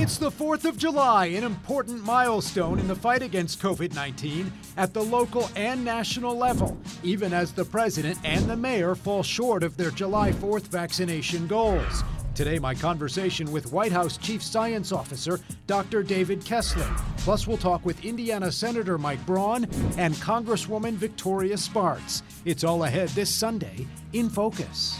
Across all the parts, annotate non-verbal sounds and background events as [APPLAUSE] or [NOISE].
It's the 4th of July, an important milestone in the fight against COVID 19 at the local and national level, even as the president and the mayor fall short of their July 4th vaccination goals. Today, my conversation with White House Chief Science Officer Dr. David Kessler. Plus, we'll talk with Indiana Senator Mike Braun and Congresswoman Victoria Spartz. It's all ahead this Sunday in Focus.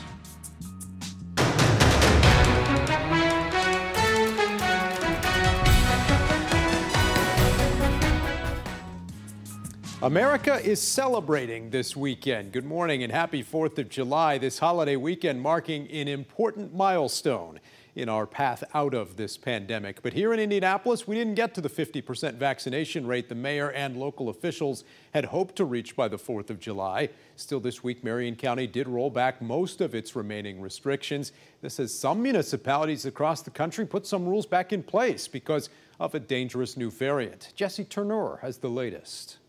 America is celebrating this weekend. Good morning and happy 4th of July. This holiday weekend marking an important milestone in our path out of this pandemic. But here in Indianapolis, we didn't get to the 50% vaccination rate the mayor and local officials had hoped to reach by the 4th of July. Still this week, Marion County did roll back most of its remaining restrictions. This as some municipalities across the country put some rules back in place because of a dangerous new variant. Jesse Turner has the latest.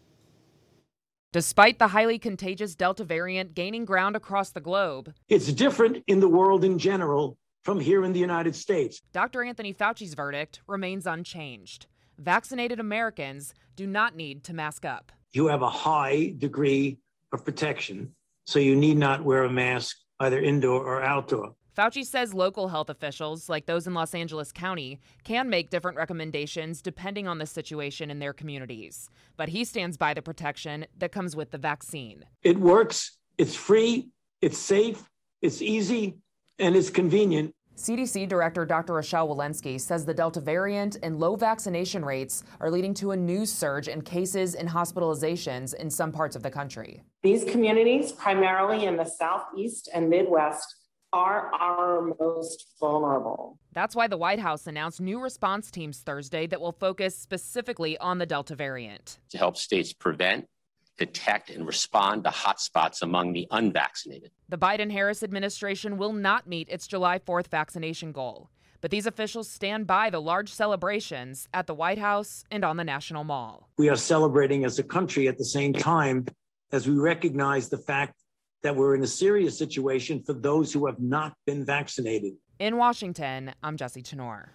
Despite the highly contagious Delta variant gaining ground across the globe, it's different in the world in general from here in the United States. Dr. Anthony Fauci's verdict remains unchanged. Vaccinated Americans do not need to mask up. You have a high degree of protection, so you need not wear a mask either indoor or outdoor. Fauci says local health officials, like those in Los Angeles County, can make different recommendations depending on the situation in their communities. But he stands by the protection that comes with the vaccine. It works, it's free, it's safe, it's easy, and it's convenient. CDC Director Dr. Rochelle Walensky says the Delta variant and low vaccination rates are leading to a new surge in cases and hospitalizations in some parts of the country. These communities, primarily in the Southeast and Midwest, are our most vulnerable. That's why the White House announced new response teams Thursday that will focus specifically on the Delta variant. To help states prevent, detect, and respond to hotspots among the unvaccinated. The Biden Harris administration will not meet its July 4th vaccination goal. But these officials stand by the large celebrations at the White House and on the National Mall. We are celebrating as a country at the same time as we recognize the fact that we're in a serious situation for those who have not been vaccinated. In Washington, I'm Jesse Turner.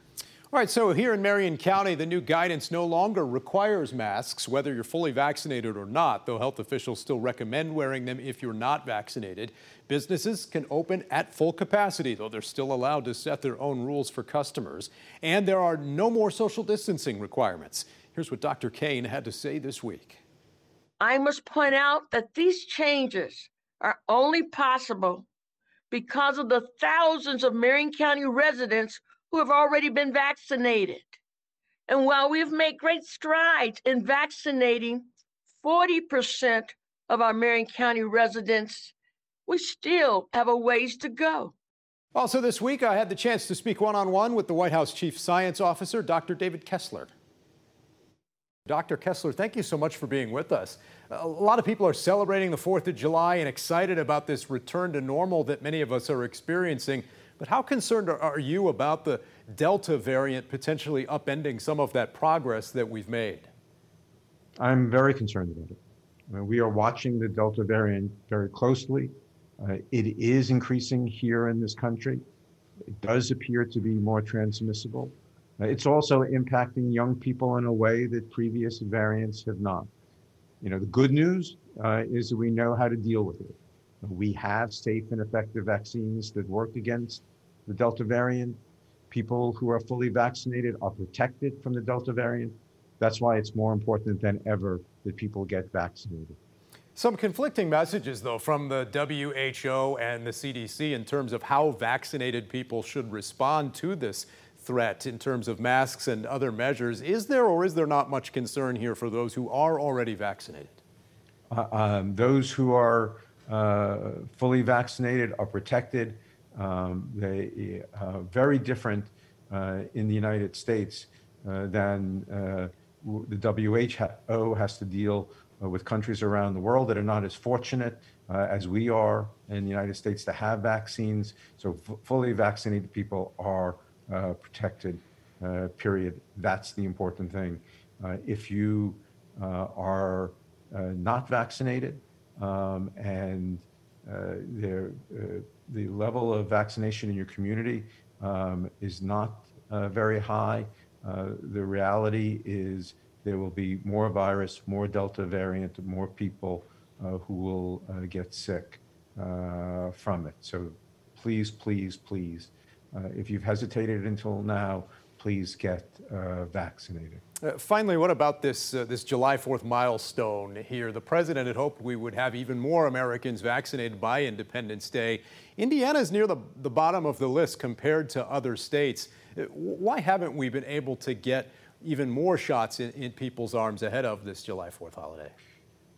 All right, so here in Marion County, the new guidance no longer requires masks, whether you're fully vaccinated or not, though health officials still recommend wearing them if you're not vaccinated. Businesses can open at full capacity, though they're still allowed to set their own rules for customers. And there are no more social distancing requirements. Here's what Dr. Caine had to say this week. I must point out that these changes are only possible because of the thousands of Marion County residents who have already been vaccinated. And while we've made great strides in vaccinating 40% of our Marion County residents, we still have a ways to go. Also, this week, I had the chance to speak one on one with the White House Chief Science Officer, Dr. David Kessler. Dr. Kessler, thank you so much for being with us. A lot of people are celebrating the 4th of July and excited about this return to normal that many of us are experiencing. But how concerned are you about the Delta variant potentially upending some of that progress that we've made? I'm very concerned about it. I mean, we are watching the Delta variant very closely. Uh, it is increasing here in this country. It does appear to be more transmissible. Uh, it's also impacting young people in a way that previous variants have not. You know, the good news uh, is we know how to deal with it. We have safe and effective vaccines that work against the Delta variant. People who are fully vaccinated are protected from the Delta variant. That's why it's more important than ever that people get vaccinated. Some conflicting messages, though, from the WHO and the CDC in terms of how vaccinated people should respond to this threat in terms of masks and other measures. Is there or is there not much concern here for those who are already vaccinated? Uh, um, those who are uh, fully vaccinated are protected. Um, they are uh, very different uh, in the United States uh, than uh, the WHO has to deal with countries around the world that are not as fortunate as we are in the United States to have vaccines. So fully vaccinated people are uh, protected, uh, period. That's the important thing. Uh, if you are not vaccinated um, and the level of vaccination in your community um, is not very high, Uh, the reality is there will be more virus, more Delta variant, more people uh, who will uh, get sick uh, from it. So please, please, please, uh, if you've hesitated until now, please get uh, vaccinated. Uh, finally, what about this, uh, this July 4th milestone here? The president had hoped we would have even more Americans vaccinated by Independence Day. Indiana is near the, the bottom of the list compared to other states. Uh, why haven't we been able to get even more shots in, in people's arms ahead of this July 4th holiday?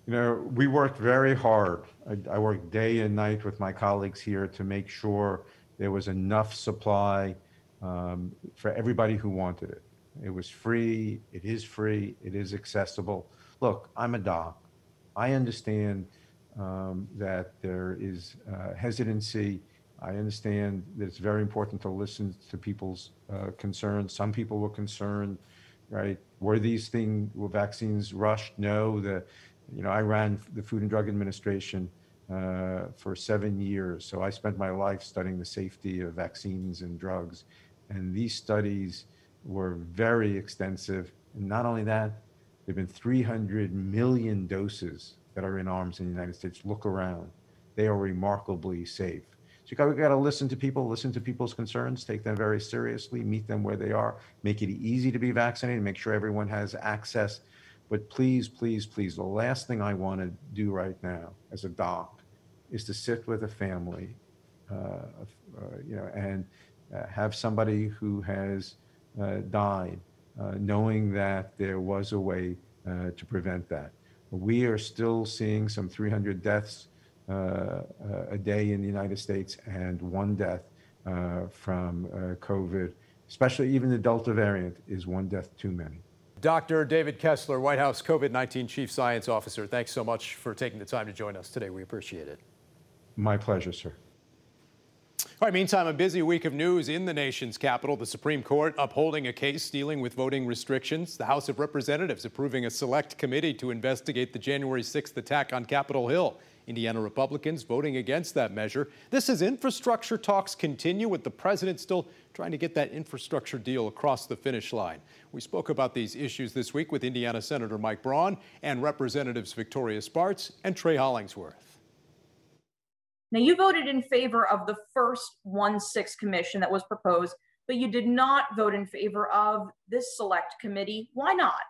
You know, we worked very hard. I, I worked day and night with my colleagues here to make sure there was enough supply um, for everybody who wanted it. It was free, it is free, it is accessible. Look, I'm a doc. I understand um, that there is uh, hesitancy. I understand that it's very important to listen to people's uh, concerns. Some people were concerned, right? Were these things, were vaccines rushed? No. The, you know, I ran the Food and Drug Administration Uh, for seven years, so I spent my life studying the safety of vaccines and drugs. And these studies were very extensive. And not only that, there have been 300 million doses that are in arms in the United States. Look around. They are remarkably safe. So you got, got to listen to people, listen to people's concerns, take them very seriously, meet them where they are, make it easy to be vaccinated, make sure everyone has access. But please, please, please, the last thing I want to do right now as a doc is to sit with a family, uh, uh, you know, and uh, have somebody who has uh, died, knowing that there was a way to prevent that. We are still seeing some 300 deaths a day in the United States and one death from COVID, especially even the Delta variant is one death too many. Dr. David Kessler, White House COVID 19 Chief Science Officer, thanks so much for taking the time to join us today. We appreciate it. My pleasure, sir. All right, meantime, a busy week of news in the nation's capital. The Supreme Court upholding a case dealing with voting restrictions. The House of Representatives approving a select committee to investigate the January 6th attack on Capitol Hill. Indiana Republicans voting against that measure. This as infrastructure talks continue with the president still trying to get that infrastructure deal across the finish line. We spoke about these issues this week with Indiana Senator Mike Braun and Representatives Victoria Spartz and Trey Hollingsworth. Now, you voted in favor of the first 1 6 commission that was proposed, but you did not vote in favor of this select committee. Why not?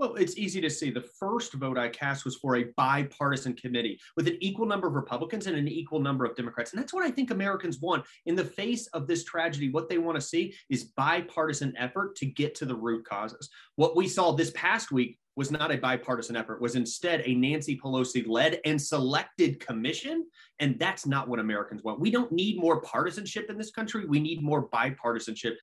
Well, it's easy to see. The first vote I cast was for a bipartisan committee with an equal number of Republicans and an equal number of Democrats. And that's what I think Americans want. In the face of this tragedy, what they want to see is bipartisan effort to get to the root causes. What we saw this past week was not a bipartisan effort, was instead a Nancy Pelosi led and selected commission. And that's not what Americans want. We don't need more partisanship in this country. We need more bipartisanship.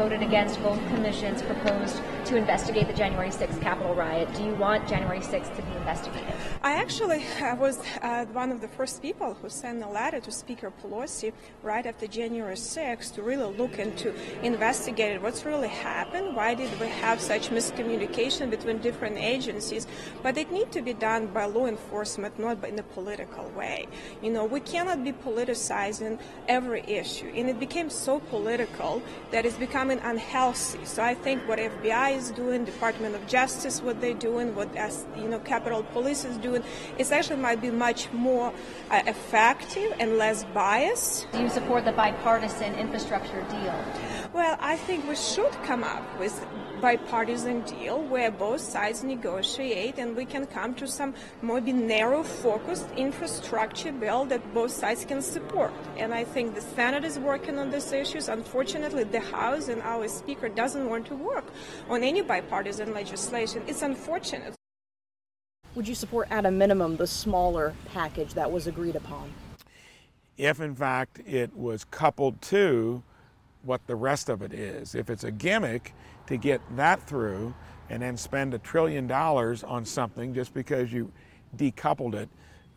Voted against both commissions proposed to investigate the January 6th Capitol riot. Do you want January 6th to be investigated? I actually I was uh, one of the first people who sent a letter to Speaker Pelosi right after January 6th to really look into investigate what's really happened. Why did we have such miscommunication between different agencies? But it needs to be done by law enforcement, not in a political way. You know, we cannot be politicizing every issue, and it became so political that it's becoming unhealthy. So I think what FBI is doing, Department of Justice, what they're doing, what as you know, Capitol Police is doing, it actually might be much more uh, effective and less biased. Do you support the bipartisan infrastructure deal? Well, I think we should come up with bipartisan deal where both sides negotiate and we can come to some maybe narrow focused infrastructure bill that both sides can support. And I think the Senate is working on these issues. Unfortunately, the House and our Speaker doesn't want to work on any bipartisan legislation. It's unfortunate. Would you support at a minimum the smaller package that was agreed upon? If in fact it was coupled to what the rest of it is. If it's a gimmick to get that through and then spend a trillion dollars on something just because you decoupled it,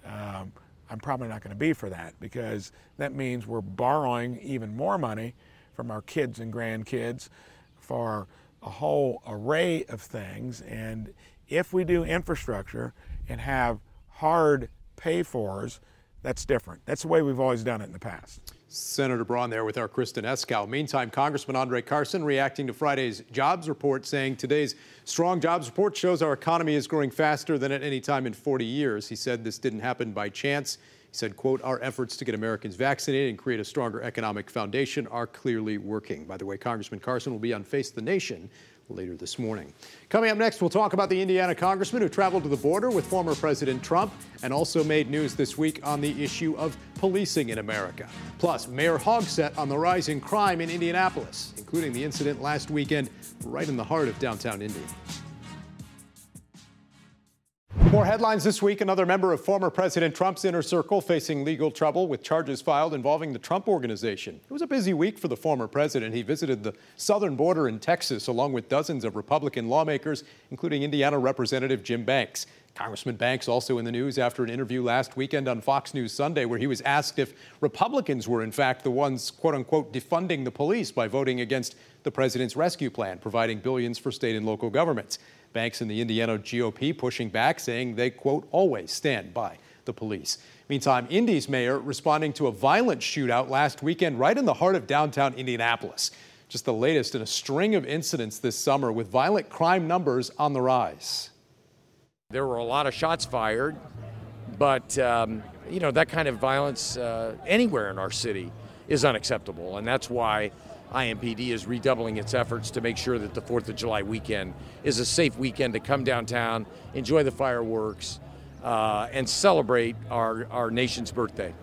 um, I'm probably not going to be for that because that means we're borrowing even more money from our kids and grandkids for a whole array of things. And if we do infrastructure and have hard pay fors, that's different. That's the way we've always done it in the past. Senator Braun there with our Kristen Eskow. Meantime, Congressman Andre Carson reacting to Friday's jobs report, saying today's strong jobs report shows our economy is growing faster than at any time in 40 years. He said this didn't happen by chance. He said, quote, our efforts to get Americans vaccinated and create a stronger economic foundation are clearly working. By the way, Congressman Carson will be on Face the Nation later this morning. Coming up next, we'll talk about the Indiana congressman who traveled to the border with former President Trump and also made news this week on the issue of policing in America. Plus, Mayor Hogsett on the rising crime in Indianapolis, including the incident last weekend right in the heart of downtown Indy. More headlines this week. Another member of former President Trump's inner circle facing legal trouble with charges filed involving the Trump Organization. It was a busy week for the former president. He visited the southern border in Texas along with dozens of Republican lawmakers, including Indiana Representative Jim Banks. Congressman Banks also in the news after an interview last weekend on Fox News Sunday where he was asked if Republicans were in fact the ones, quote unquote, defunding the police by voting against the president's rescue plan, providing billions for state and local governments. Banks in the Indiana GOP pushing back, saying they, quote, always stand by the police. Meantime, Indy's mayor responding to a violent shootout last weekend right in the heart of downtown Indianapolis. Just the latest in a string of incidents this summer with violent crime numbers on the rise. There were a lot of shots fired, but, um, you know, that kind of violence uh, anywhere in our city is unacceptable. And that's why IMPD is redoubling its efforts to make sure that the 4th of July weekend is a safe weekend to come downtown, enjoy the fireworks, uh, and celebrate our, our nation's birthday.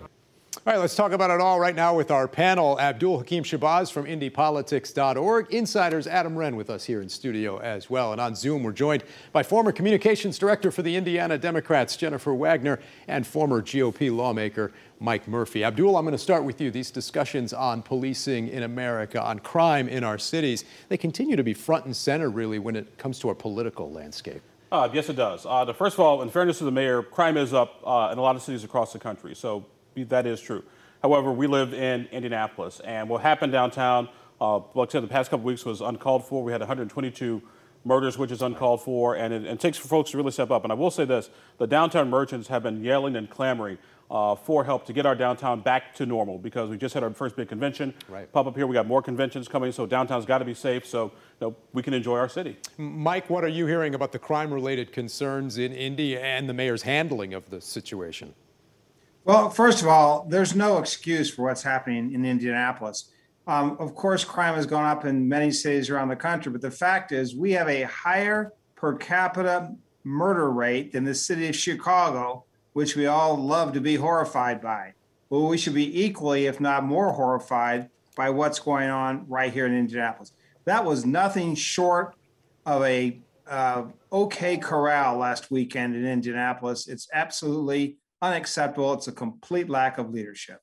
All right, let's talk about it all right now with our panel. Abdul Hakim Shabazz from IndyPolitics.org. Insiders Adam Wren with us here in studio as well. And on Zoom, we're joined by former communications director for the Indiana Democrats, Jennifer Wagner, and former GOP lawmaker Mike Murphy. Abdul, I'm going to start with you. These discussions on policing in America, on crime in our cities, they continue to be front and center, really, when it comes to our political landscape. Uh, yes, it does. Uh, the, first of all, in fairness to the mayor, crime is up uh, in a lot of cities across the country. So that is true. However, we live in Indianapolis, and what happened downtown, uh, like I said, the past couple weeks was uncalled for. We had 122 murders, which is uncalled for, and it, it, takes for folks to really step up. And I will say this the downtown merchants have been yelling and clamoring uh, for help to get our downtown back to normal because we just had our first big convention right. pop up here. We got more conventions coming, so downtown's got to be safe so you know, we can enjoy our city. Mike, what are you hearing about the crime related concerns in Indy and the mayor's handling of the situation? Well, first of all, there's no excuse for what's happening in Indianapolis. Um, of course, crime has gone up in many cities around the country, but the fact is we have a higher per capita murder rate than the city of Chicago, which we all love to be horrified by. Well, we should be equally, if not more, horrified by what's going on right here in Indianapolis. That was nothing short of a uh, OK Corral last weekend in Indianapolis. It's absolutely unacceptable. It's a complete lack of leadership.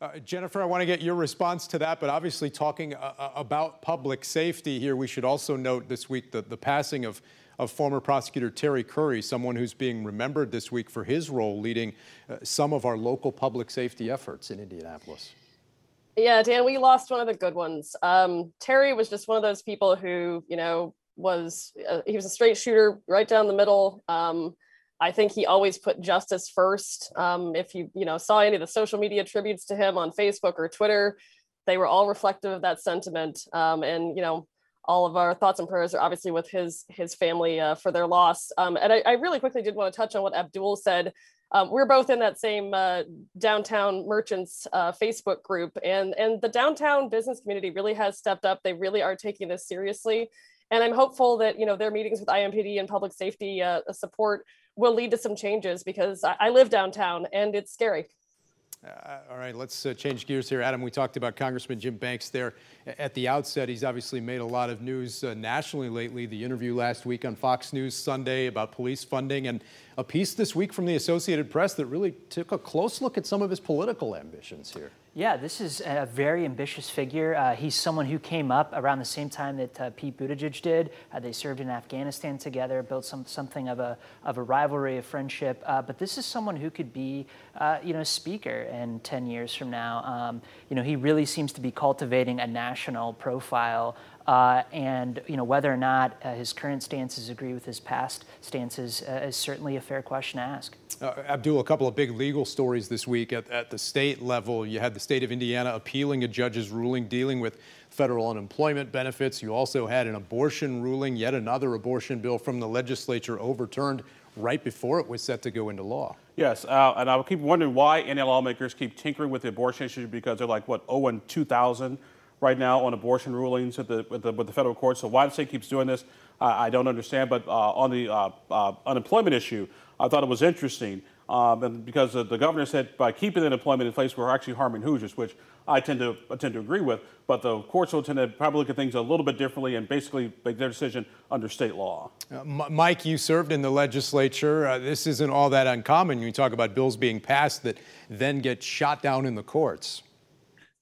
Uh, Jennifer, I want to get your response to that, but obviously, talking uh, uh, about public safety here, we should also note this week the, the passing of, of former prosecutor Terry Curry, someone who's being remembered this week for his role leading uh, some of our local public safety efforts in Indianapolis. Yeah, Dan, we lost one of the good ones. Um, Terry was just one of those people who, you know, was uh, he was a straight shooter right down the middle. Um, I think he always put justice first. Um, if you you know saw any of the social media tributes to him on Facebook or Twitter, they were all reflective of that sentiment. Um, and you know, all of our thoughts and prayers are obviously with his his family uh, for their loss. Um, and I, I, really quickly did want to touch on what Abdul said. Um, we're both in that same uh, downtown merchants uh, Facebook group, and and the downtown business community really has stepped up. They really are taking this seriously, and I'm hopeful that you know their meetings with IMPD and public safety uh, support will lead to some changes because I, I live downtown and it's scary. Uh, all right, let's uh, change gears here. Adam, we talked about Congressman Jim Banks there at the outset. He's obviously made a lot of news uh, nationally lately. The interview last week on Fox News Sunday about police funding, and a piece this week from the Associated Press that really took a close look at some of his political ambitions here. Yeah, this is a very ambitious figure. Uh, he's someone who came up around the same time that uh, Pete Buttigieg did. Uh, they served in Afghanistan together, built some, something of a, of a rivalry, of friendship. Uh, but this is someone who could be, uh, you know, speaker in 10 years from now. Um, you know, he really seems to be cultivating a national profile uh, and you know whether or not uh, his current stances agree with his past stances uh, is certainly a fair question to ask. Uh, Abdul, a couple of big legal stories this week at, at the state level. You had the state of Indiana appealing a judge's ruling dealing with federal unemployment benefits. You also had an abortion ruling, yet another abortion bill from the legislature overturned right before it was set to go into law. Yes, uh, and I keep wondering why NL lawmakers keep tinkering with the abortion issue because they're like, what, 0 and 2000 right now on abortion rulings at the, with, the, with the federal court. So why the state keeps doing this, uh, I don't understand. But uh, on the uh, uh, unemployment issue, I thought it was interesting um, because the, the governor said by keeping the unemployment in place, we're actually harming Hoosiers, which I tend to I tend to agree with. But the courts will tend to probably look at things a little bit differently and basically make their decision under state law. Uh, Mike, you served in the legislature. Uh, this isn't all that uncommon. You talk about bills being passed that then get shot down in the courts.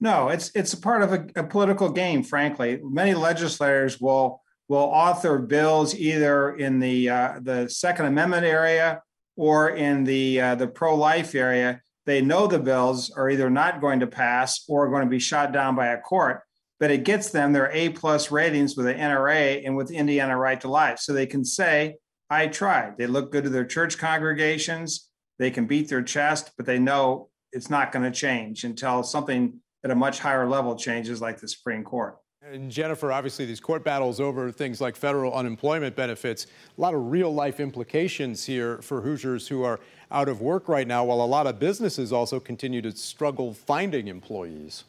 No, it's it's a part of a, a political game. Frankly, many legislators will will author bills either in the uh, the Second Amendment area or in the uh, the pro life area, they know the bills are either not going to pass or going to be shot down by a court. But it gets them their A plus ratings with the NRA and with Indiana Right to Life, so they can say, "I tried." They look good to their church congregations. They can beat their chest, but they know it's not going to change until something at a much higher level changes, like the Supreme Court. And Jennifer, obviously, these court battles over things like federal unemployment benefits, a lot of real life implications here for Hoosiers who are out of work right now, while a lot of businesses also continue to struggle finding employees.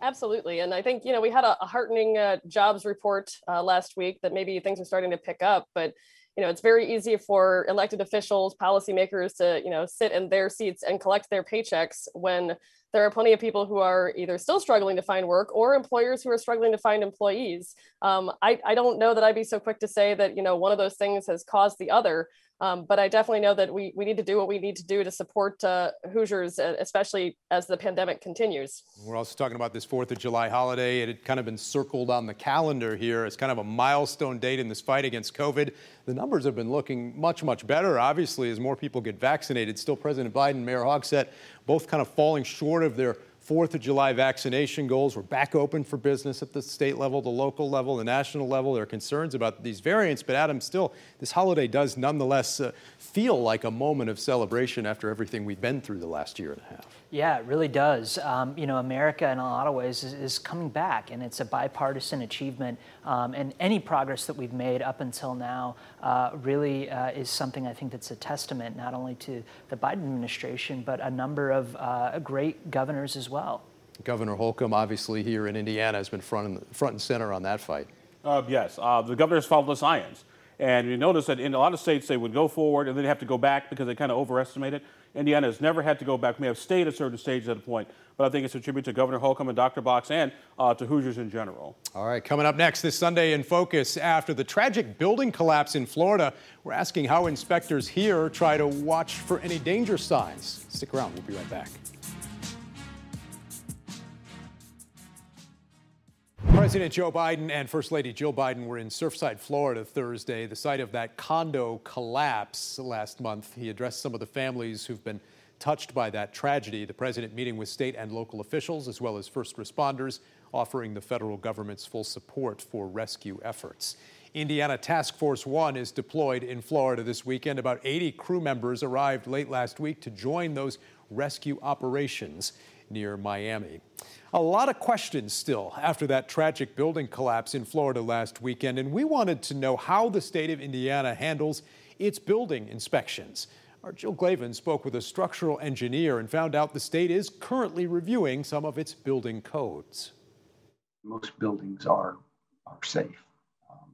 Absolutely. And I think, you know, we had a, a heartening uh, jobs report uh, last week that maybe things are starting to pick up, but you know, it's very easy for elected officials, policymakers to, you know, sit in their seats and collect their paychecks when there are plenty of people who are either still struggling to find work or employers who are struggling to find employees. Um, I, I don't know that I'd be so quick to say that, you know, one of those things has caused the other. Um, but I definitely know that we, we need to do what we need to do to support uh, Hoosiers, uh, especially as the pandemic continues. We're also talking about this 4th of July holiday. It had kind of been circled on the calendar here as kind of a milestone date in this fight against COVID. The numbers have been looking much, much better, obviously, as more people get vaccinated. Still, President Biden, Mayor Hogsett, both kind of falling short of their Fourth of July vaccination goals. We're back open for business at the state level, the local level, the national level. There are concerns about these variants, but Adam, still, this holiday does nonetheless uh, feel like a moment of celebration after everything we've been through the last year and a half. Yeah, it really does. Um, you know, America in a lot of ways is, is coming back, and it's a bipartisan achievement. Um, and any progress that we've made up until now uh, really uh, is something I think that's a testament not only to the Biden administration, but a number of uh, great governors as well. Governor Holcomb, obviously here in Indiana, has been front and, front and center on that fight. Uh, yes, uh, the governor's followed the science. And you notice that in a lot of states, they would go forward and then have to go back because they kind of overestimate it. Indiana has never had to go back. We may have stayed at certain stages at a point, but I think it's a tribute to Governor Holcomb and Dr. Box and uh, to Hoosiers in general. All right, coming up next this Sunday in Focus, after the tragic building collapse in Florida, we're asking how inspectors here try to watch for any danger signs. Stick around, we'll be right back. President Joe Biden and First Lady Jill Biden were in Surfside, Florida Thursday, the site of that condo collapse last month. He addressed some of the families who've been touched by that tragedy. The president meeting with state and local officials as well as first responders, offering the federal government's full support for rescue efforts. Indiana Task Force One is deployed in Florida this weekend. About 80 crew members arrived late last week to join those rescue operations near Miami. A lot of questions still after that tragic building collapse in Florida last weekend, and we wanted to know how the state of Indiana handles its building inspections. Our Jill Glavin spoke with a structural engineer and found out the state is currently reviewing some of its building codes. Most buildings are, are safe. Um,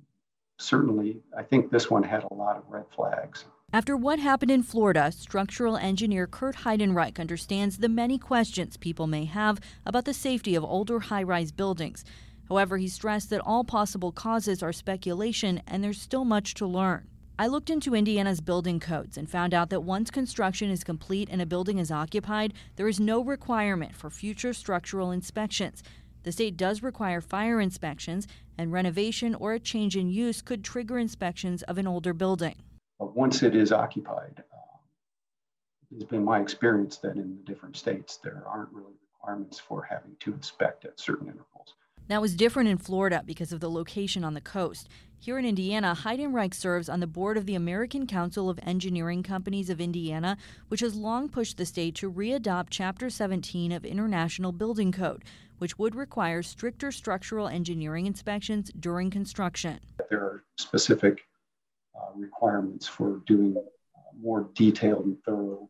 certainly, I think this one had a lot of red flags. After what happened in Florida, structural engineer Kurt Heidenreich understands the many questions people may have about the safety of older high rise buildings. However, he stressed that all possible causes are speculation and there's still much to learn. I looked into Indiana's building codes and found out that once construction is complete and a building is occupied, there is no requirement for future structural inspections. The state does require fire inspections, and renovation or a change in use could trigger inspections of an older building. But once it is occupied, uh, it's been my experience that in the different states, there aren't really requirements for having to inspect at certain intervals. That was different in Florida because of the location on the coast. Here in Indiana, Heidenreich serves on the board of the American Council of Engineering Companies of Indiana, which has long pushed the state to readopt Chapter 17 of International Building Code, which would require stricter structural engineering inspections during construction. There are specific uh, requirements for doing uh, more detailed and thorough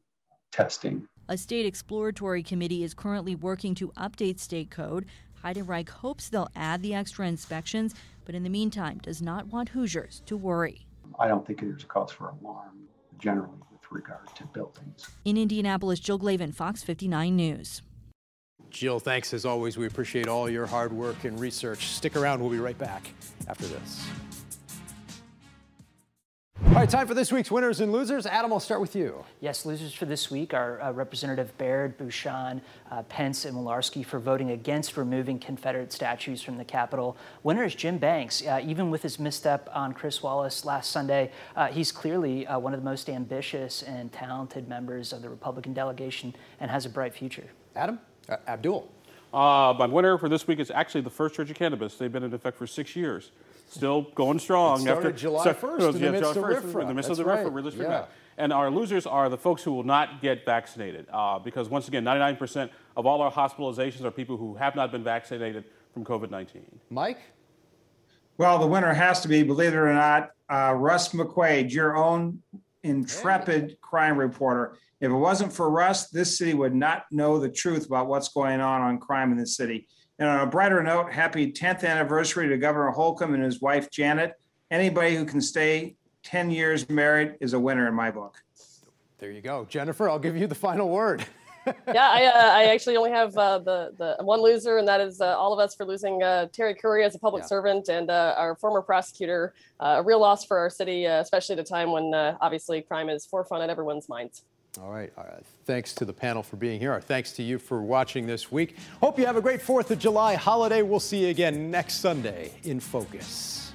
testing. A state exploratory committee is currently working to update state code. Heidenreich hopes they'll add the extra inspections, but in the meantime does not want Hoosiers to worry. I don't think there's a cause for alarm generally with regard to buildings. In Indianapolis, Jill Glavin, Fox 59 News. Jill, thanks as always. We appreciate all your hard work and research. Stick around, we'll be right back after this. All right, time for this week's winners and losers. Adam, I'll start with you. Yes, losers for this week are uh, Representative Baird, Bucshon, uh, Pence, and Walorski for voting against removing Confederate statues from the Capitol. Winner is Jim Banks. Uh, even with his misstep on Chris Wallace last Sunday, uh, he's clearly uh, one of the most ambitious and talented members of the Republican delegation and has a bright future. Adam? Uh, Abdul. my winner for this week is actually the first Church of Cannabis. They've been in effect for six years still going strong. It started after July start, 1st in the midst of RFRA. In the midst of the right. RFRA, really yeah. And our losers are the folks who will not get vaccinated uh, because, once again, 99% of all our hospitalizations are people who have not been vaccinated from COVID 19. Mike? Well, the winner has to be, believe it or not, uh, Russ McQuaid, your own intrepid hey. crime reporter. If it wasn't for Russ, this city would not know the truth about what's going on on crime in the city. And on a brighter note, happy 10th anniversary to Governor Holcomb and his wife, Janet. Anybody who can stay 10 years married is a winner in my book. There you go. Jennifer, I'll give you the final word. [LAUGHS] yeah, I, uh, I actually only have uh, the, the one loser, and that is uh, all of us for losing uh, Terry Curry as a public yeah. servant and uh, our former prosecutor. Uh, a real loss for our city, especially at a time when obviously crime is forefront at everyone's minds. All right. All right. Thanks to the panel for being here. Our thanks to you for watching this week. Hope you have a great 4th of July holiday. We'll see you again next Sunday in Focus.